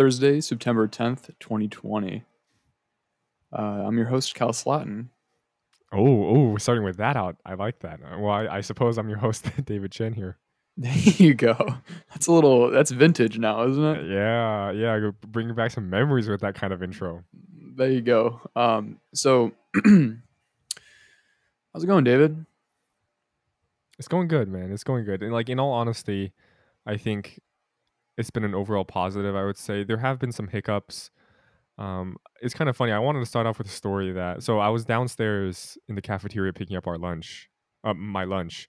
Thursday, September 10th, 2020. Uh, I'm your host, Cal Slatton. Oh, oh, starting with that out. I like that. Uh, Well, I, I suppose I'm your host, David Chen here. There you go. That's a little, that's vintage now, isn't it? Yeah, yeah, bringing back some memories with that kind of intro. There you go. Um, so, how's it going, David? It's going good, man. It's going good. And like in all honesty, I think it's been an overall positive. I would say there have been some hiccups. Um, it's kind of funny. I wanted to start off with a story that so I was downstairs in the cafeteria picking up our lunch, uh, my lunch,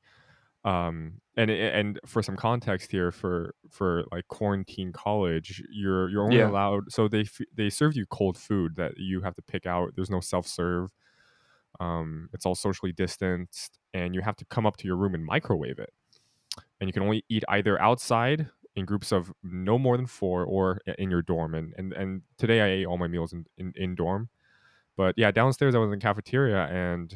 um, and and for some context here for for like quarantine college, you're you're only Yeah. allowed. So they they serve you cold food that you have to pick out. There's no self serve. Um, it's all socially distanced, and you have to come up to your room and microwave it. And you can only eat either outside in groups of no more than four, or in your dorm. And and and today I ate all my meals in in, in dorm. But yeah, downstairs I was in the cafeteria, and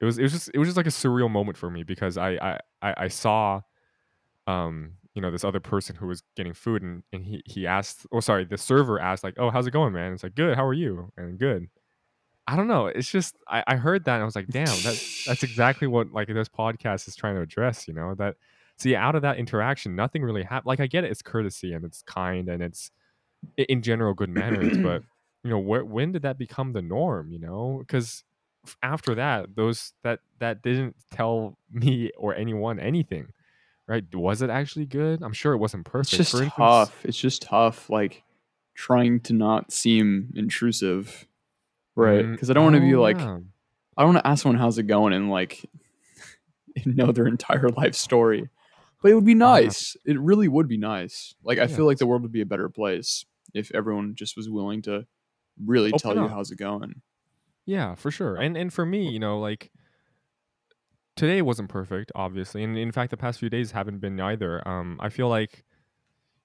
it was it was just it was just like a surreal moment for me because I I I, I saw um you know this other person who was getting food and, and he he asked oh sorry the server asked like oh how's it going man it's like good how are you and good i don't know it's just i, I heard that and i was like damn that that's exactly what like this podcast is trying to address you know that see out of that interaction nothing really happened like i get it it's courtesy and it's kind and it's in general good manners but you know wh- when did that become the norm you know because after that those that that didn't tell me or anyone anything right was it actually good i'm sure it wasn't perfect It's just For instance- tough. It's just tough, like trying to not seem intrusive, right? Mm, Because I don't want to be oh, like, yeah. I don't want to ask someone how's it going and like know their entire life story. But it would be nice. It really would be nice. Like I Yeah. feel like the world would be a better place if everyone just was willing to really tell Open you how's it going. Yeah, for sure. And and for me, you know, like today wasn't perfect, obviously, and in fact, the past few days haven't been either. Um, I feel like,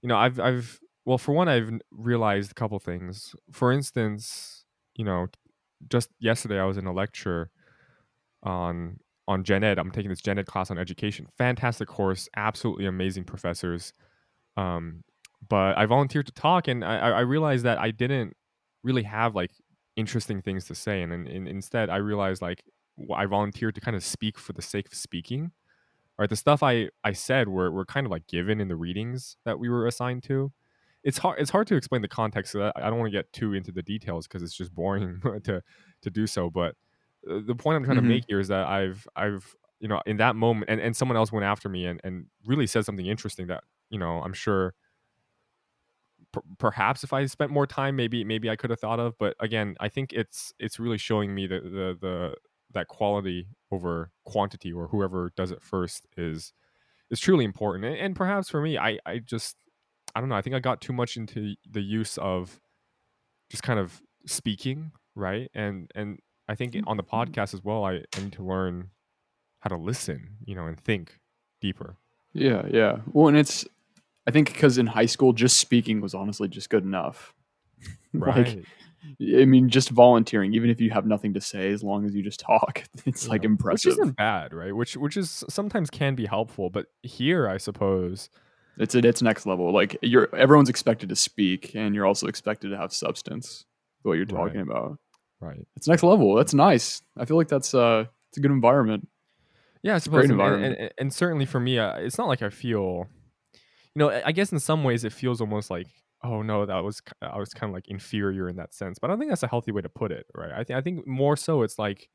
you know, I've I've well, for one, I've realized a couple things. For instance, you know, just yesterday I was in a lecture on on Gen Ed. I'm taking this Gen Ed class on education. Fantastic course, absolutely amazing professors. Um, but I volunteered to talk, and I, I realized that I didn't really have like interesting things to say, and, and, and instead I realized like I volunteered to kind of speak for the sake of speaking. All right, the stuff I I said were were kind of like given in the readings that we were assigned to. It's hard it's hard to explain the context. So that I don't want to get too into the details because it's just boring to to do so. But the point I'm trying Mhm. to make here is that I've I've you know in that moment and, and someone else went after me and, and really said something interesting that you know I'm sure per- perhaps if I spent more time maybe maybe I could have thought of but again I think it's it's really showing me that the the that quality over quantity or whoever does it first is is truly important and, and perhaps for me I I just I don't know I think I got too much into the use of just kind of speaking right and and I think mm-hmm. on the podcast as well I, I need to learn how to listen you know and think deeper Yeah, yeah. Well, and it's I think because in high school, just speaking was honestly just good enough. right like, I mean, just volunteering, even if you have nothing to say, as long as you just talk, it's like impressive. Which isn't bad, right? Which which is sometimes can be helpful, but here I suppose It's at it's next level. Like you're everyone's expected to speak, and you're also expected to have substance. What you're Right. talking about. Right. It's next level. That's nice. I feel like that's uh, it's a good environment. Yeah, I a suppose, great and, and, environment. and, and certainly for me, uh, it's not like I feel, you know, I- guess in some ways it feels almost like, oh no, that was I was kind of like inferior in that sense. But I don't think that's a healthy way to put it, right? I think I think more so it's like,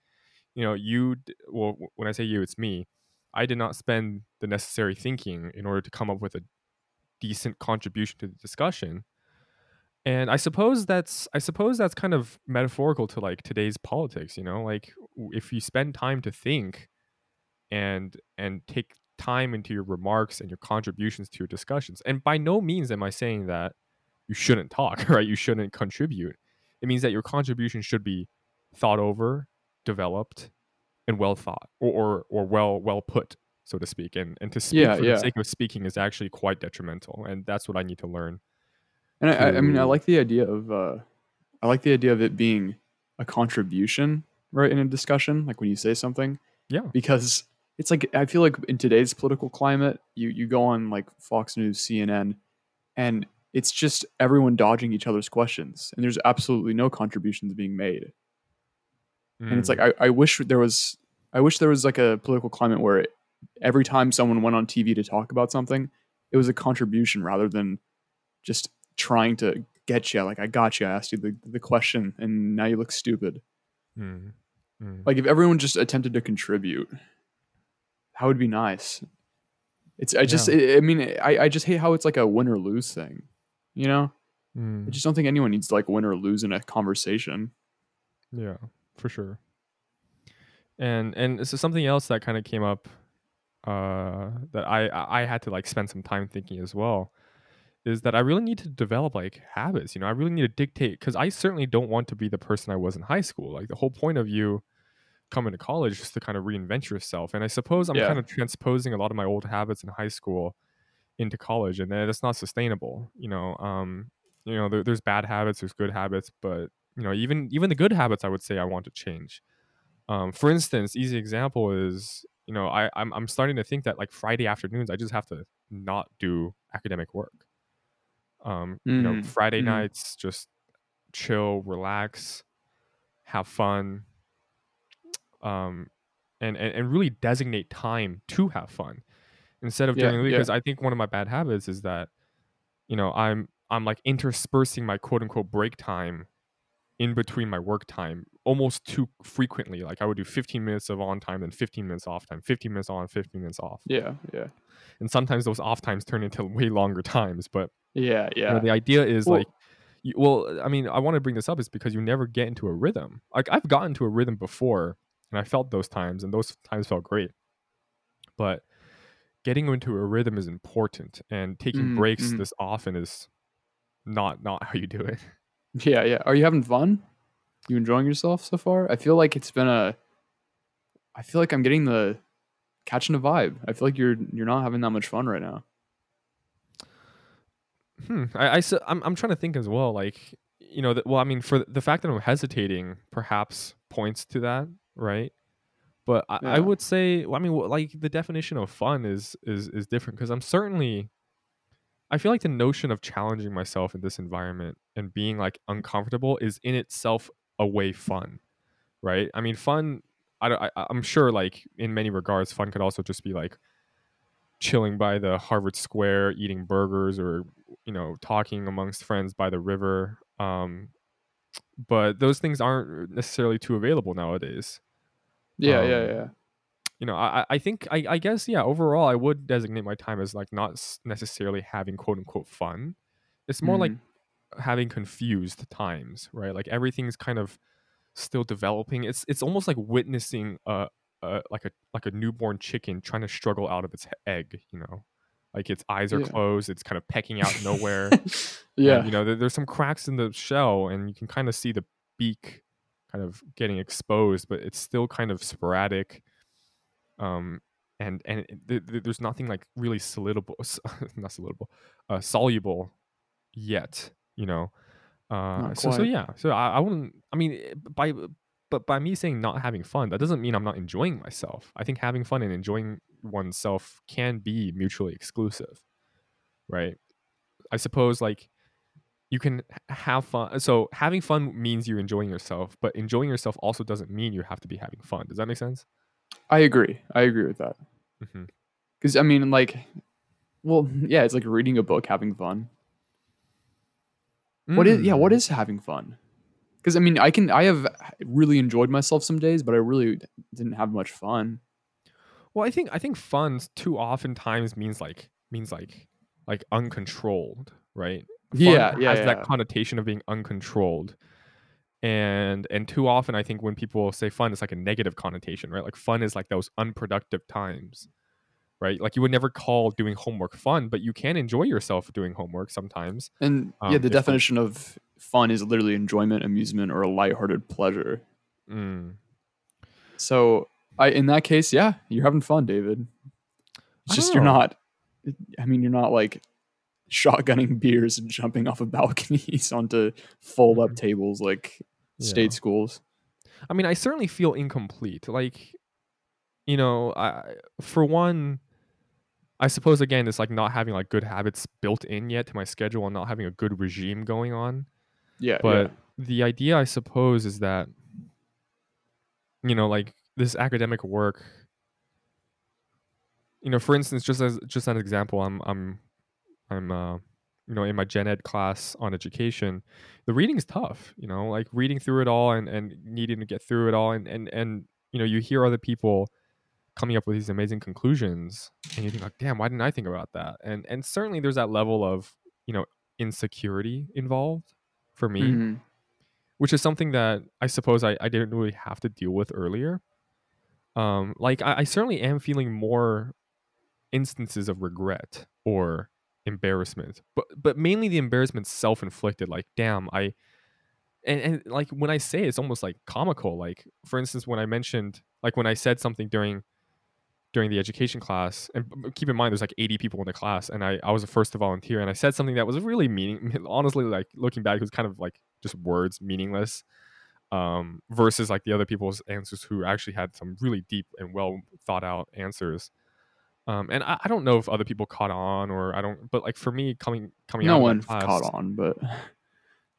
you know, you. d- Well, when I say you, it's me. I did not spend the necessary thinking in order to come up with a decent contribution to the discussion. And I suppose that's I suppose that's kind of metaphorical to like today's politics, you know? Like if you spend time to think and and take time into your remarks and your contributions to your discussions. And by no means am I saying that you shouldn't talk, right? You shouldn't contribute. It means that your contribution should be thought over, developed, and well thought, or or, or well well put, so to speak. And and to speak Yeah, for yeah. the sake of speaking is actually quite detrimental, and that's what I need to learn. And I, I- I mean, I like the idea of uh, I like the idea of it being a contribution, right, in a discussion. Like when you say something, Yeah, because it's like I feel like in today's political climate, you you go on like Fox News, CNN, and it's just everyone dodging each other's questions and there's absolutely no contributions being made and it's like Mm. I, I wish there was i wish there was like a political climate where every time someone went on tv to talk about something it was a contribution rather than just trying to get you like i got you i asked you the, the question and now you look stupid Mm. Mm. like if everyone just attempted to contribute that would be nice it's i just I, I mean I, I just hate how it's like a win or lose thing you know Mm. i just don't think anyone needs to like win or lose in a conversation Yeah, for sure. And and so something else that kind of came up uh that I I had to like spend some time thinking as well is that I really need to develop like habits, you know. I really need to dictate cuz I certainly don't want to be the person I was in high school. Like the whole point of you coming to college is to kind of reinvent yourself. And I suppose I'm Yeah. kind of transposing a lot of my old habits in high school into college and that's not sustainable, you know. Um you know, there, there's bad habits, there's good habits, but you know, even even the good habits I would say I want to change. Um, for instance, easy example is, you know, I I'm, I'm starting to think that like Friday afternoons I just have to not do academic work. Um, you know, Mhm, Friday mhm. nights just chill, relax, have fun, um, and, and and really designate time to have fun instead of Yeah, during the week. yeah. Because I think one of my bad habits is that, you know, I'm I'm like interspersing my quote unquote break time in between my work time almost too frequently. Like I would do 15 minutes of on time, then 15 minutes off time, 15 minutes on, 15 minutes off. yeah yeah And sometimes those off times turn into way longer times. But yeah you yeah know, the idea is Well- like, you, well, I mean, I want to bring this up is because you never get into a rhythm. Like I've gotten to a rhythm before, and I felt those times, and those times felt great. But getting into a rhythm is important, and taking Mhm, breaks mhm. this often is not not how you do it. Yeah, yeah. Are you having fun? You enjoying yourself so far? I feel like it's been a. I feel like I'm getting the catching a vibe. I feel like you're you're not having that much fun right now. Hmm. I, I I'm I'm trying to think as well. Like you know, that, well, I mean, for the fact that I'm hesitating, perhaps points to that, right? But I, I would say, well, I mean, like the definition of fun is is is different because I'm certainly. I feel like the notion of challenging myself in this environment and being like uncomfortable is in itself a way fun, right? I mean, fun. I, don't- I I'm sure like in many regards, fun could also just be like chilling by the Harvard Square, eating burgers, or you know, talking amongst friends by the river. Um, but those things aren't necessarily too available nowadays. Yeah, yeah, Um, yeah. You know, I, I- think, I, I guess, yeah, overall, I would designate my time as like not necessarily having quote unquote fun. It's more like Mhm. having confused times, right? Like everything's kind of still developing. It's it's almost like witnessing a, a like a like a newborn chicken trying to struggle out of its egg. You know, like its eyes are Yeah. closed. It's kind of pecking out nowhere. yeah, And, you know, there, there's some cracks in the shell, and you can kind of see the beak kind of getting exposed, but it's still kind of sporadic. Um, and and th- th- there's nothing like really soluble, not soluble, uh, soluble yet. You know, uh, so so yeah. So I, I wouldn't. I mean, eh, by but by me saying not having fun, that doesn't mean I'm not enjoying myself. I think having fun and enjoying oneself can be mutually exclusive, right? I suppose like you can have fun. So having fun means you're enjoying yourself, but enjoying yourself also doesn't mean you have to be having fun. Does that make sense? I agree. I agree with that. Because I mean, like, well, yeah, it's like reading a book, having fun. What is? Yeah, what Mm. having fun? Because I mean, I can. I have really enjoyed myself some days, but I really didn't have much fun. Well, I think I think fun too oftentimes means like means like like uncontrolled, right? Fun Yeah, yeah, has yeah. that connotation of being uncontrolled. And and too often I think when people say fun, it's like a negative connotation, right? Like fun is like those unproductive times. Right? Like you would never call doing homework fun, but you can enjoy yourself doing homework sometimes. And yeah, Um, the if fun- definition of fun is literally enjoyment, amusement, or a lighthearted pleasure. Mm. So, I in that case, yeah, you're having fun, David. It's just you're not. I mean, you're not like shotgunning beers and jumping off of balconies onto fold up Mhm. tables like Yeah. state schools. I mean, I certainly feel incomplete. Like, you know, I for one, I suppose again, it's like not having like good habits built in yet to my schedule and not having a good regime going on. Yeah, But the idea, I suppose, is that you know, like this academic work. You know, for instance, just as just an example, I'm I'm I'm uh, you know in my gen ed class on education, the reading is tough. You know, like reading through it all and and needing to get through it all, and and and you know, you hear other people coming up with these amazing conclusions, and you think like, damn, why didn't I think about that? And and certainly there's that level of you know insecurity involved for me Mhm. which is something that I suppose I, I didn't really have to deal with earlier. Um, like I, I certainly am feeling more instances of regret or embarrassment, but but mainly the embarrassment self inflicted. Like, damn, I and, and like when I say it, it's almost like comical. Like for instance, when I mentioned like when I said something during during the education class, and keep in mind there's like 80 people in the class, and I I was the first to volunteer, and I said something that was really meaning. Honestly, like looking back, it was kind of like just words, meaningless. Um, versus like the other people's answers who actually had some really deep and well thought out answers. Um, and I, I don't know if other people caught on or I don't, but like for me coming coming out no one class, caught on, but there's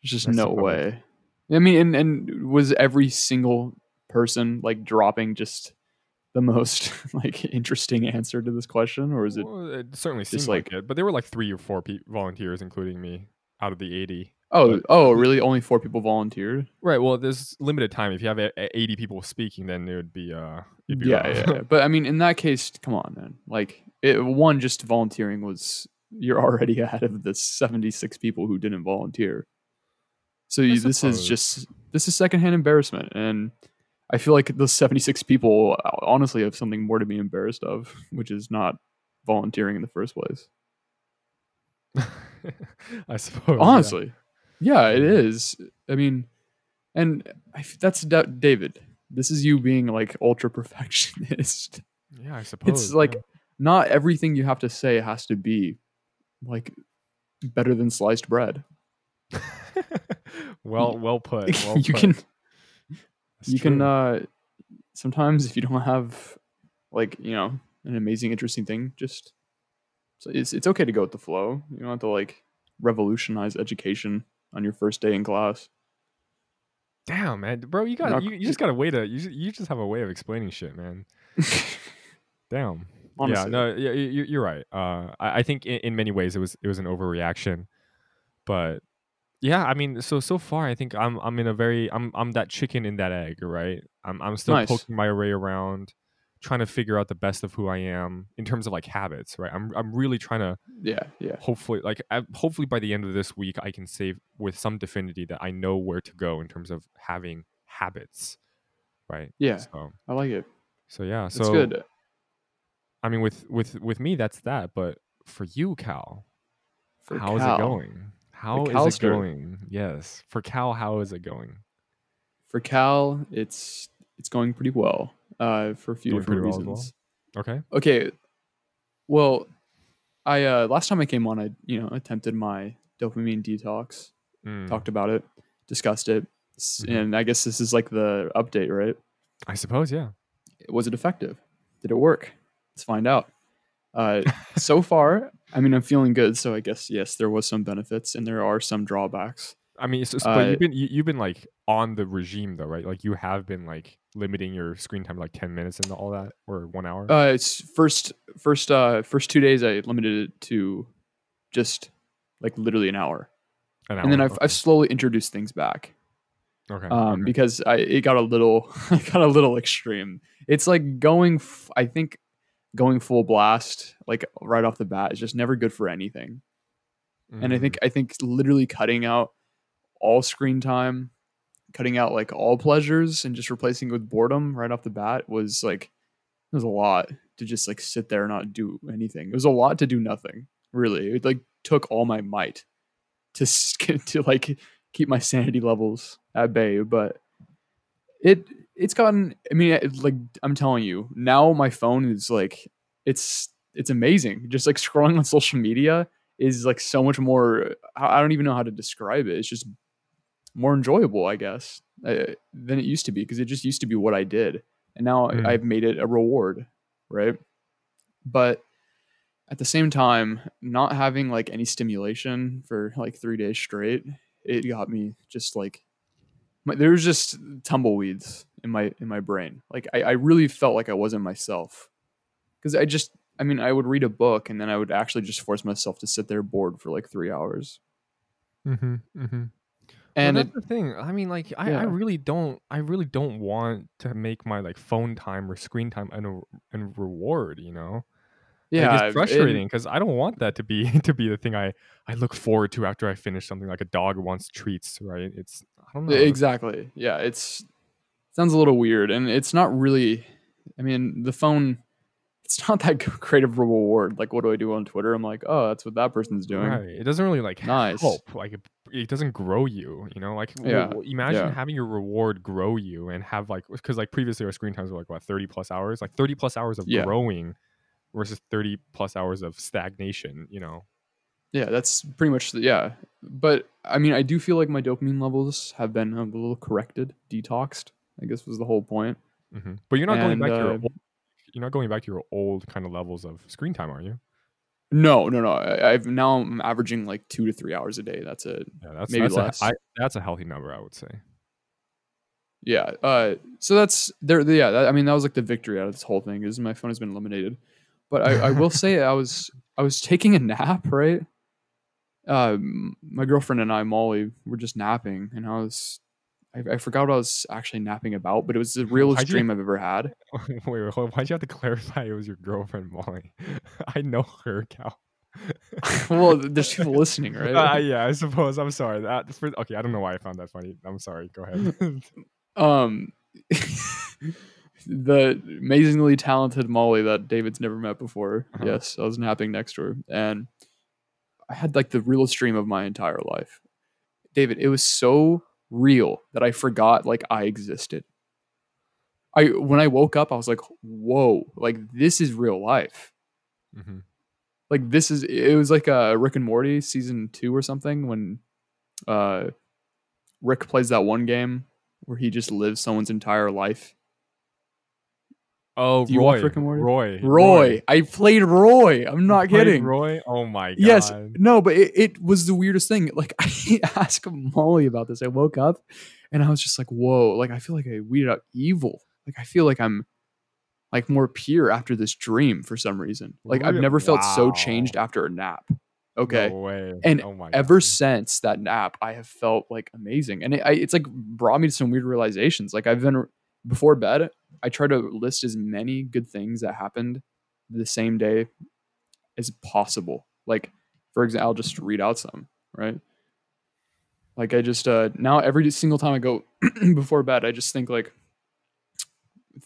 just no way. I mean, and and was every single person like dropping just the most like interesting answer to this question, or is it? Well, it certainly seemed like, like- it, but there were like three or four pe- volunteers, including me, out of the 80. Oh, but- oh, really? Only four people volunteered. Right. Well, there's limited time. If you have a, a 80 people speaking, then it would be uh, it'd be Yeah, yeah, yeah. But I mean, in that case, come on, man. Like, it, one just volunteering was you're already ahead of the 76 people who didn't volunteer. So you, this is just this is secondhand embarrassment, and I feel like those 76 people uh, honestly have something more to be embarrassed of, which is not volunteering in the first place. I suppose. Honestly, yeah, Yeah. it is. I mean, and I that's Da- David. This is you being like ultra perfectionist. Yeah, I suppose. it's like not everything you have to say has to be like better than sliced bread. well, well put. Well you put. can That's you can uh sometimes if you don't have like, you know, an amazing interesting thing, just so it's it's okay to go with the flow. You don't have to like revolutionize education on your first day in class. Damn, man, bro, you got not- you, you just got a way to you just, you just have a way of explaining shit, man. Damn. Honestly. Yeah, no, yeah, you, you're right. Uh, I, I think in, in many ways it was it was an overreaction, but yeah, I mean, so so far I think I'm I'm in a very I'm I'm that chicken in that egg, right? I'm I'm still Nice. poking my way around, trying to figure out the best of who I am in terms of like habits, right? I'm I'm really trying to Yeah, yeah. hopefully like I, hopefully by the end of this week I can say with some definity that I know where to go in terms of having habits, right? Yeah. So I like it. so yeah, It's so good. I mean, with with with me, that's that. But for you, Cal, For how's Cal. it going? How is it going? Yes, for Cal, how is it going? For Cal, it's it's going pretty well. Uh for a few Going different reasons. well? Okay. Okay. Well, I uh last time I came on I, you know, attempted my dopamine detox, Mm, talked about it, discussed it. Mhm. And I guess this is like the update, right? I suppose, yeah. Was it effective? Did it work? Let's find out. Uh so far, I mean I'm feeling good, so I guess yes, there was some benefits and there are some drawbacks. I mean, so, so- but Uh, you've been you, you've been like on the regime though, right? Like you have been like limiting your screen time like ten minutes and all that, or one hour. Uh it's first first uh first 2 days I limited it to just like literally an hour. An And then hour, I've I've slowly introduced things back. okay. um, okay. because I it got a little it got a little extreme. It's like going, f- I think, going full blast like right off the bat is just never good for anything. And I Mm, think I think literally cutting out all screen time, cutting out like all pleasures, and just replacing it with boredom right off the bat was like it was a lot to just like sit there and not do anything. It was a lot to do nothing. Really, it like took all my might to to like keep my sanity levels at bay. But it it's gotten. I mean, it, like I'm telling you now, my phone is like it's it's amazing. Just like scrolling on social media is like so much more. I don't even know how to describe it. It's just more enjoyable, I guess, uh, than it used to be because it just used to be what I did, and now Mm. I've made it a reward, right? But at the same time, not having like any stimulation for like three days straight, it got me just like my, there was just tumbleweeds in my in my brain. Like I, I really felt like I wasn't myself because I just I mean I would read a book and then I would actually just force myself to sit there bored for like three hours. Mm-hmm. Mm-hmm. And well, it, that's the thing. I mean, like, I, Yeah. I really don't, I really don't want to make my like phone time or screen time an an reward. You know, yeah, like, it's frustrating because I don't want that to be to be the thing I I look forward to after I finish something. Like a dog wants treats, right? It's I don't know. Exactly. Yeah, it's sounds a little weird, and it's not really. I mean, the phone. It's not that creative reward. Like, what do I do on Twitter? I'm like, oh, that's what that person's doing. Right. It doesn't really like Nice. help. Like it, it doesn't grow you. You know, like Yeah, w- imagine yeah. having your reward grow you and have like because like previously our screen times were like what thirty plus hours, like thirty plus hours of Yeah. growing versus thirty plus hours of stagnation. You know. Yeah, that's pretty much the, yeah. But I mean, I do feel like my dopamine levels have been a little corrected, detoxed. I guess was the whole point. hmm But you're not going And, back to your uh, old, you're not going back to your old kind of levels of screen time, are you? No, no, no. I, I've now I'm averaging like two to three hours a day. That's it. Yeah, that's Maybe that's less. A, I, that's a healthy number, I would say. Yeah. Uh. So that's there. Yeah. That, I mean, that was like the victory out of this whole thing is my phone has been eliminated. But I, I will say I was I was taking a nap right. Um, my girlfriend and I, Molly, were just napping, and I was. I, I forgot what I was actually napping about, but it was the realest Why'd you- dream I've ever had. wait, wait, hold on. Why'd you have to clarify it was your girlfriend, Molly? I know her, Cal. well, there's people listening, right? Uh, yeah, I suppose. I'm sorry. That for, okay, I don't know why I found that funny. I'm sorry. Go ahead. um the amazingly talented Molly that David's never met before. Uh-huh. Yes, I was napping next to her and I had like the realest dream of my entire life. David, it was so real that I forgot like I existed. I when I woke up, I was like, whoa, like this is real life. hmm Like this is it was like a Rick and Morty season two or something when uh Rick plays that one game where he just lives someone's entire life. Oh, Do you Roy. watch Rick and Morty? Roy. Roy. I played Roy. I'm not You kidding. Roy. Oh my god. Yes. No, but it, it was the weirdest thing. Like I asked Molly about this. I woke up and I was just like, whoa, like I feel like I weeded out evil. Like I feel like I'm like more pure after this dream for some reason. Like I've never felt so changed after a nap. Okay. No way. And oh my Ever God. since that nap, I have felt like amazing. And it, I, it's like brought me to some weird realizations. Like I've been before bed, I try to list as many good things that happened the same day as possible. Like, for example, I'll just read out some, right? Like I just uh now every single time I go before bed, I just think like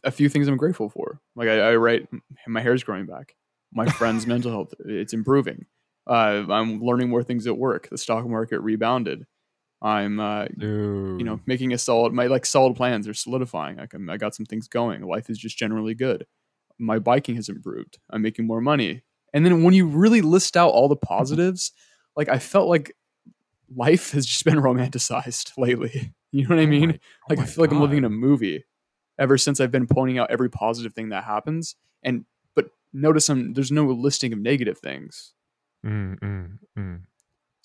a few things I'm grateful for. Like I, I write, my hair's growing back. My friend's mental health, it's improving. Uh, I'm learning more things at work. The stock market rebounded. I'm, uh, you know, making a solid. My like solid plans are solidifying. Like I'm, I got some things going. Life is just generally good. My biking has improved. I'm making more money. And then when you really list out all the positives, like I felt like life has just been romanticized lately. You know what I Oh mean? my- oh like I feel like I'm living in a movie ever since I've been pointing out every positive thing that happens. And but notice I'm there's no listing of negative things. Mm, mm, mm.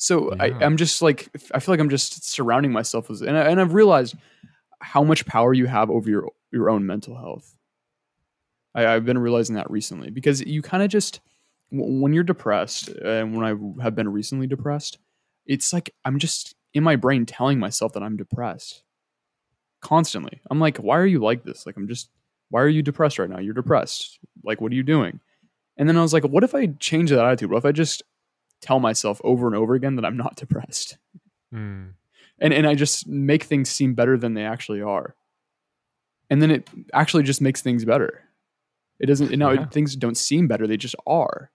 So I, Yeah. I'm just like I feel like I'm just surrounding myself with and I, and I've realized how much power you have over your your own mental health. I, I've been realizing that recently because you kind of just w- when you're depressed and when I have been recently depressed, it's like I'm just in my brain telling myself that I'm depressed constantly. I'm like, why are you like this? Like I'm just why are you depressed right now? You're depressed. Like what are you doing? And then I was like, what if I change that attitude? What if I just tell myself over and over again that I'm not depressed? Mm. And and I just make things seem better than they actually are. And then it actually just makes things better. It doesn't you know Yeah. things don't seem better, they just are.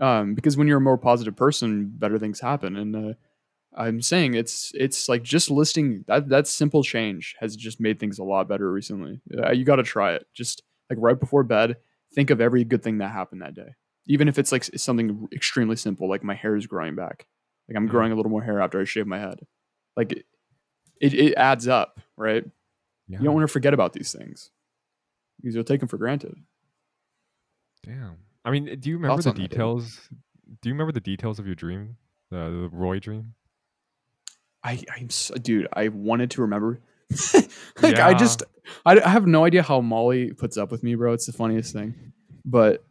Um because when you're a more positive person, better things happen and uh I'm saying it's it's like just listing that that simple change has just made things a lot better recently. Uh, you got to try it. Just like right before bed, think of every good thing that happened that day. Even if it's like s- something extremely simple, like my hair is growing back. Like I'm Mm. growing a little more hair after I shave my head. Like it, it, it adds up, right? Yeah. You don't want to forget about these things because you'll take them for granted. Damn. I mean, do you remember Thoughts the on that, details? Do you remember the details of your dream, the, the Roy dream? I, I'm, s- dude. I wanted to remember. like I just, I, I have no idea how Molly puts up with me, bro. It's the funniest thing. But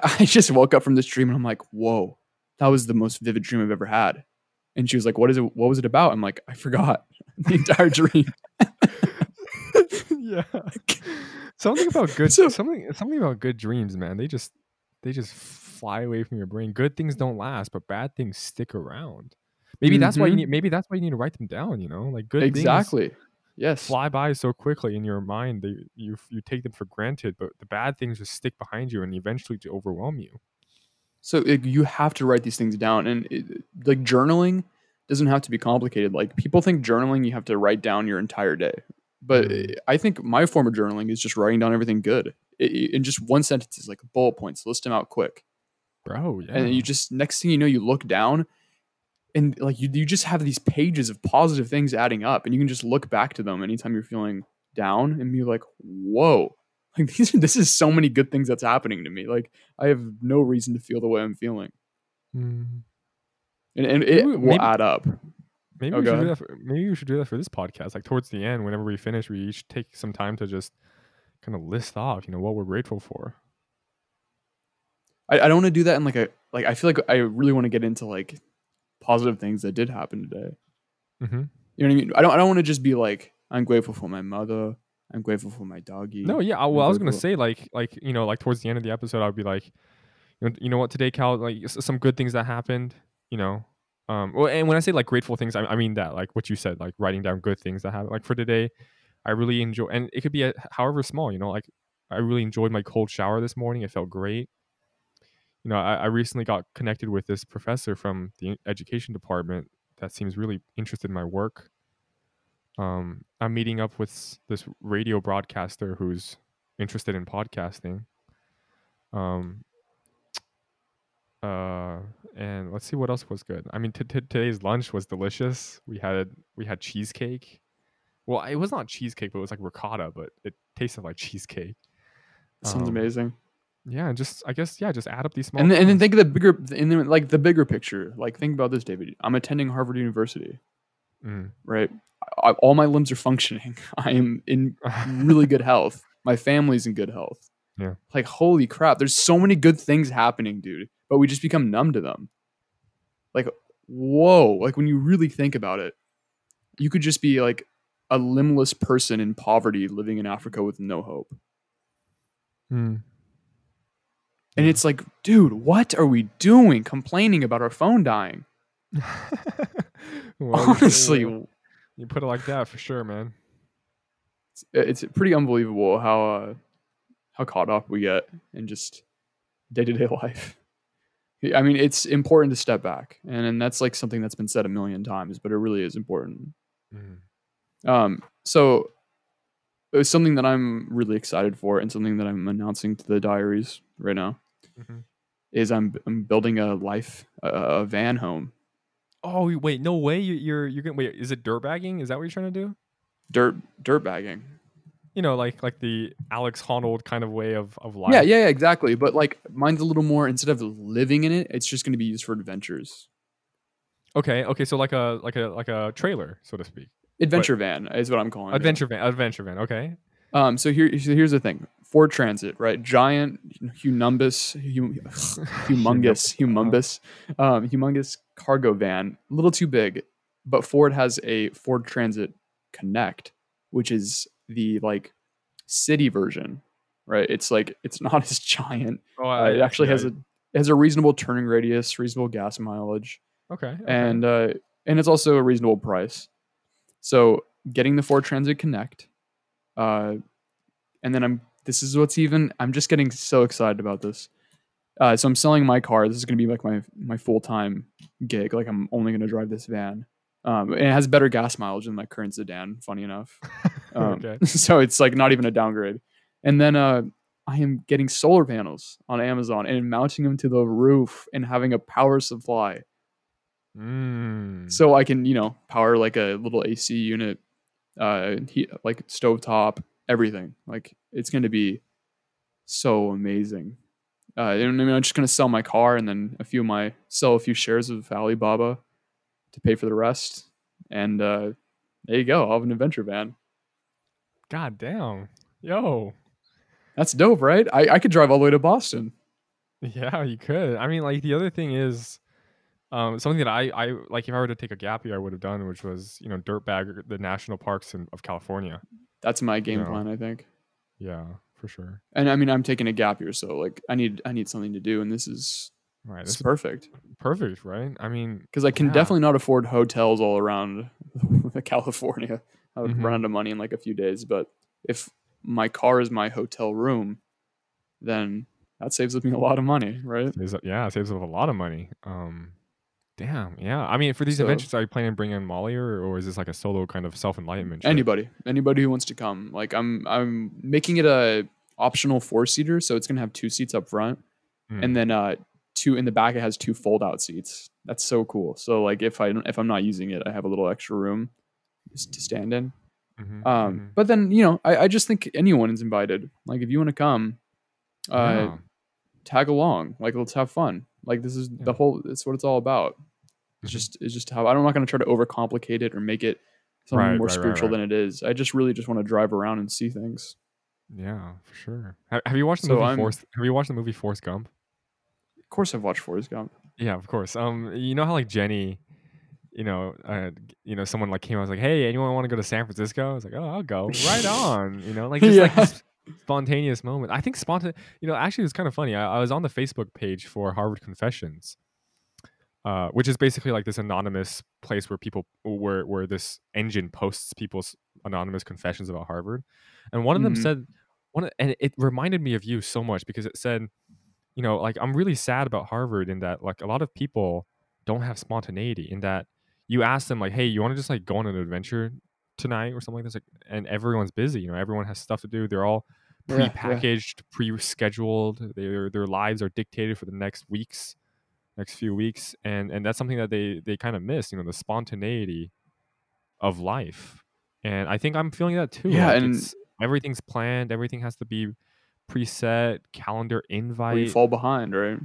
I, just woke up from this dream and I'm like, whoa, that was the most vivid dream I've ever had. And she was like, what is it? What was it about? I'm like, I forgot the entire dream. yeah. Something about good So- something something about good dreams, man. They just they just fly away from your brain. Good things don't last, but bad things stick around. Maybe that's why you Mhm. need maybe that's why you need to write them down, you know? Like good things exactly. Yes. fly by so quickly in your mind they you you take them for granted, but the bad things just stick behind you and eventually to overwhelm you. So like, you have to write these things down, and it, like journaling doesn't have to be complicated. Like people think journaling, you have to write down your entire day, but Mm. I think my form of journaling is just writing down everything good I- I- in just one sentence, is like bullet points. List them out quick, Bro, yeah. and you just next thing you know, you look down, and like you you just have these pages of positive things adding up, and you can just look back to them anytime you're feeling down and be like, whoa. Like these, are, this is so many good things that's happening to me. Like I have no reason to feel the way I'm feeling Mm. and, and it Maybe- will maybe- add up. Maybe Oh, we should do that. For, maybe we should do that for this podcast. Like towards the end, whenever we finish, we each take some time to just kind of list off, you know, what we're grateful for. I, I don't want to do that in like a like. I feel like I really want to get into like positive things that did happen today. Mm-hmm. You know what I mean? I don't. I don't want to just be like I'm grateful for my mother. I'm grateful for my doggy. No, yeah. I, well, I was gonna say like, like you know, like towards the end of the episode, I'd be like, you know, you know what, today, Cal, like some good things that happened. You know, um, well, and when I say like grateful things, I, I mean that like what you said, like writing down good things that happened. Like for today, I really enjoy, and it could be a, however small. You know, like I really enjoyed my cold shower this morning. It felt great. You know, I, I recently got connected with this professor from the education department that seems really interested in my work. Um, I'm meeting up with this radio broadcaster who's interested in podcasting. Um, uh, and let's see what else was good. I mean, t- t- today's lunch was delicious. We had we had cheesecake. Well, it was not cheesecake, but it was like ricotta, but it tasted like cheesecake. sounds Um, amazing. Yeah, and just I guess yeah, just add up these small. And then, and then think of the bigger, and then like the bigger picture. Like think about this, David. I'm attending Harvard University, Mm. right? I, all my limbs are functioning. I am in really good health. My family's in good health. Yeah. Like holy crap, there's so many good things happening, dude. But we just become numb to them. Like whoa, like when you really think about it, you could just be like a limbless person in poverty living in Africa with no hope. Mm. And it's like, dude, what are we doing complaining about our phone dying? Well, you- Honestly, you put it like that for sure, man. it's it's pretty unbelievable how uh, how caught up we get in just day to day life. I mean, it's important to step back, and, and that's like something that's been said a million times, but it really is important. Mm. Um, so it was something that I'm really excited for, and something that I'm announcing to the diaries right now Mhm. is I'm I'm building a life a, a van home, Oh wait, no way! You, you're you're gonna wait. Is it dirt bagging? Is that what you're trying to do? dirt dirt bagging. You know, like like the Alex Honnold kind of way of of life. Yeah, yeah, yeah, exactly. But like mine's a little more instead of living in it, it's just going to be used for adventures. Okay. Okay. So like a like a like a trailer, so to speak. Adventure van is what I'm calling it. Adventure van. Adventure van. Okay. Um, so here, so here's the thing: Ford Transit, right? Giant, humongous, hum, humongous, humongous, um, humongous cargo van. A little too big, but Ford has a Ford Transit Connect, which is the like city version, right? It's like it's not as giant. Oh, Uh, it actually has a it has a reasonable turning radius, reasonable gas mileage. Okay. okay. and uh, and it's also a reasonable price. So getting the Ford Transit Connect, uh, and then I'm this is what's even I'm just getting so excited about this. Uh, so I'm selling my car. This is going to be like my my full time gig. Like I'm only going to drive this van. Um, and it has better gas mileage than my current sedan. Funny enough. Um, okay. So it's like not even a downgrade. And then uh, I am getting solar panels on Amazon and mounting them to the roof and having a power supply Mm. so I can you know power like a little AC unit, uh, heat, like stovetop, everything. Like it's going to be so amazing. Uh, and I mean, I'm just gonna sell my car and then a few of my sell a few shares of Alibaba to pay for the rest. And uh, there you go. I'll have an adventure van. God damn. Yo. That's dope, right? I, I could drive all the way to Boston. Yeah, you could. I mean, like the other thing is, um, something that I, I like if I were to take a gap year, I would have done, which was you know dirtbag the national parks in, of California. That's my game Yeah. plan, I think. Yeah, for sure. And I mean, I'm taking a gap year, so like, I need I need something to do, and this is Right, it's that's perfect perfect, right? I mean, because I can Yeah. definitely not afford hotels all around California. I would Mhm. run out of money in like a few days, but if my car is my hotel room, then that saves me a lot of money, right? saves yeah, it saves up a lot of money. Um, damn, yeah. I mean, for these So- adventures, are you planning on bringing Molly, or, or is this like a solo kind of self enlightenment? Anybody, anybody who wants to come. Like I'm, I'm making it a optional four seater, so it's gonna have two seats up front, Mm. and then uh, two in the back. It has two fold out seats. That's so cool. So like if I don't- if I'm not using it, I have a little extra room just to stand in. Mhm, Um, mhm. but then you know, I, I just think anyone is invited. Like if you want to come, uh, Yeah. tag along. Like let's have fun. Like this is Yeah. the whole. It's what it's all about. It's Mhm. just it's just how I'm not going to try to overcomplicate it or make it something Right, more right, spiritual right. than it is. I just really just want to drive around and see things. Yeah, for sure. Have, have you watched the So movie I'm- Force? Have you watched the movie Forrest Gump? Of course, I've watched Forrest Gump. Yeah, of course. Um, you know how like Jenny, you know, uh, you know, someone like came out was like, "Hey, anyone want to go to San Francisco?" I was like, "Oh, I'll go." Right on. You know, like just like Yeah. this spontaneous moment. I think spontaneous. You know, actually, it was kind of funny. I, I was on the Facebook page for Harvard Confessions, uh, which is basically like this anonymous place where people where where this engine posts people's anonymous confessions about Harvard, and one of them Mhm. said one, of- and it reminded me of you so much because it said you know, like I'm really sad about Harvard in that like a lot of people don't have spontaneity in that you ask them like, hey, you want to just like go on an adventure tonight or something like this, like, and everyone's busy. You know, everyone has stuff to do. They're all Yeah, yeah. pre-packaged, pre-scheduled. Their their lives are dictated for the next weeks, next few weeks, and and that's something that they they kind of miss. You know, the spontaneity of life, and I think I'm feeling that too. Yeah, like, and- everything's planned. Everything has to be preset calendar invite you fall behind, right?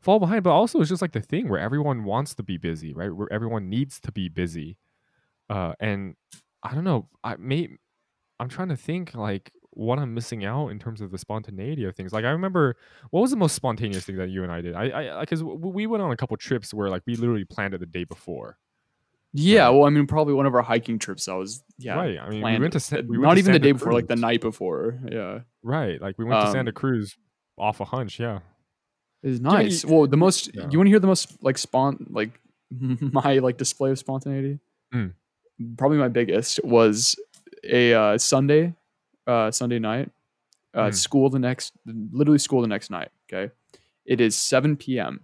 fall behind but also it's just like the thing where everyone wants to be busy right where everyone needs to be busy uh and i don't know i may i'm trying to think like what i'm missing out in terms of the spontaneity of things like i remember what was the most spontaneous thing that you and i did i i because we went on a couple trips where like we literally planned it the day before Yeah. Right. Well, I mean, probably one of our hiking trips. I was yeah. right i mean we went to we went not to even the day before, like the night before. Yeah. right like we went to santa Um, cruz off a hunch yeah It's you have any- nice. well, the most. Yeah. You want to hear the most like spont like my like display of spontaneity? Mm. Probably my biggest was a uh, Sunday, uh, Sunday night. Uh, Mm. School the next, literally school the next night. Okay, it is seven p.m.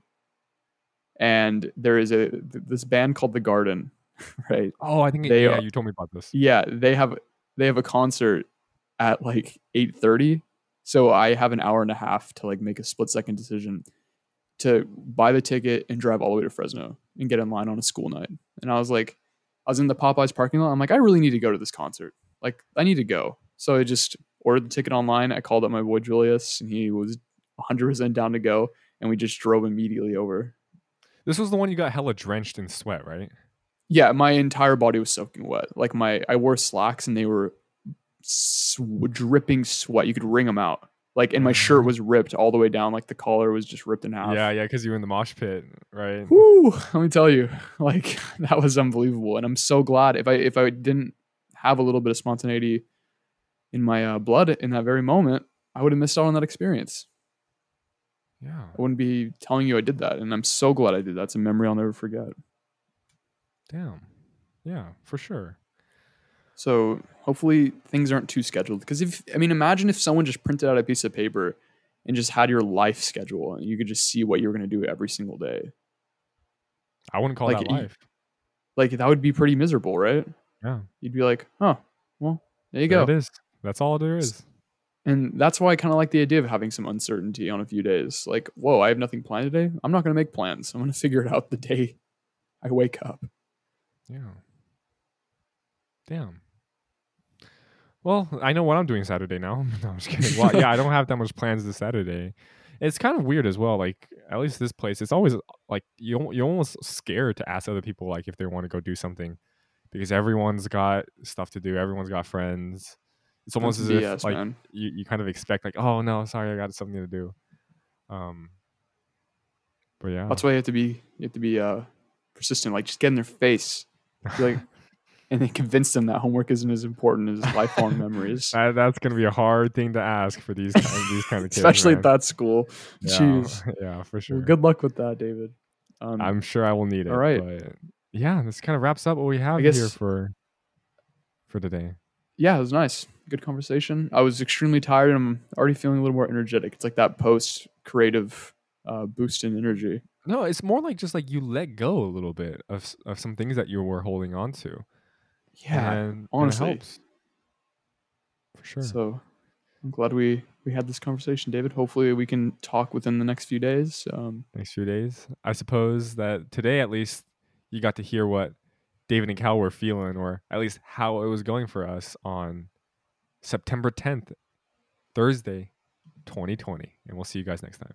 and there is a th- this band called the Garden, right? oh i think They yeah you told me about this Yeah, they have they have a concert at like eight thirty. So I have an hour and a half to like make a split second decision to buy the ticket and drive all the way to Fresno and get in line on a school night. And I was like, I was in the Popeyes parking lot. I'm like, I really need to go to this concert. Like, I need to go. So I just ordered the ticket online. I called up my boy Julius, and he was 100% down to go. And we just drove immediately over. this was the one you got hella drenched in sweat right Yeah, my entire body was soaking wet. Like my, I wore slacks and they were sw- dripping sweat. You could wring them out. Like, and my shirt was ripped all the way down. Like the collar was just ripped in half. yeah yeah because you were in the mosh pit right Woo! Let me tell you, like that was unbelievable. And I'm so glad if I if I didn't have a little bit of spontaneity in my uh, blood in that very moment, I would have missed out on that experience. yeah I wouldn't be telling you I did that, and I'm so glad I did that. It's a memory I'll never forget. Damn. Yeah, for sure. So hopefully things aren't too scheduled. Because if I mean, imagine if someone just printed out a piece of paper and just had your life schedule, and you could just see what you were going to do every single day. I wouldn't call Like, that life. Like that would be pretty miserable, right? Yeah. You'd be like, oh, well, there you There go. it is. That's all there is. And that's why I kind of like the idea of having some uncertainty on a few days. Like, whoa, I have nothing planned today. I'm not going to make plans. I'm going to figure it out the day I wake up. Yeah. Damn. Well, I know what I'm doing Saturday now. no, I'm just kidding. Well, yeah, I don't have that much plans this Saturday. It's kind of weird as well. Like at least this place, it's always like you you're almost scared to ask other people like if they want to go do something because everyone's got stuff to do. Everyone's got friends. It's almost That's as BS, if like man. you, you kind of expect like oh no sorry I got something to do. Um. But yeah, That's why you have to be you have to be uh persistent. Like just get in their face, Be like, and then convince them that homework isn't as important as lifelong memories. that, that's gonna be a hard thing to ask for these kind, these kind of kids, Especially man. at that school. Yeah, Jeez. yeah, for sure. Well, good luck with that, David. Um, I'm sure I will need it. All right. But yeah, this kind of wraps up what we have guess- here for for today. yeah, it was nice. Good conversation. I was extremely tired and I'm already feeling a little more energetic. It's like that post creative uh, boost in energy. No, it's more like just like you let go a little bit of of some things that you were holding on to. Yeah. and, and it honestly. helps. for sure. So I'm glad we we had this conversation, David. Hopefully we can talk within the next few days. Um, Next few days, I suppose that today at least you got to hear what David and Cal were feeling, or at least how it was going for us on September 10th, Thursday, 2020. And we'll see you guys next time.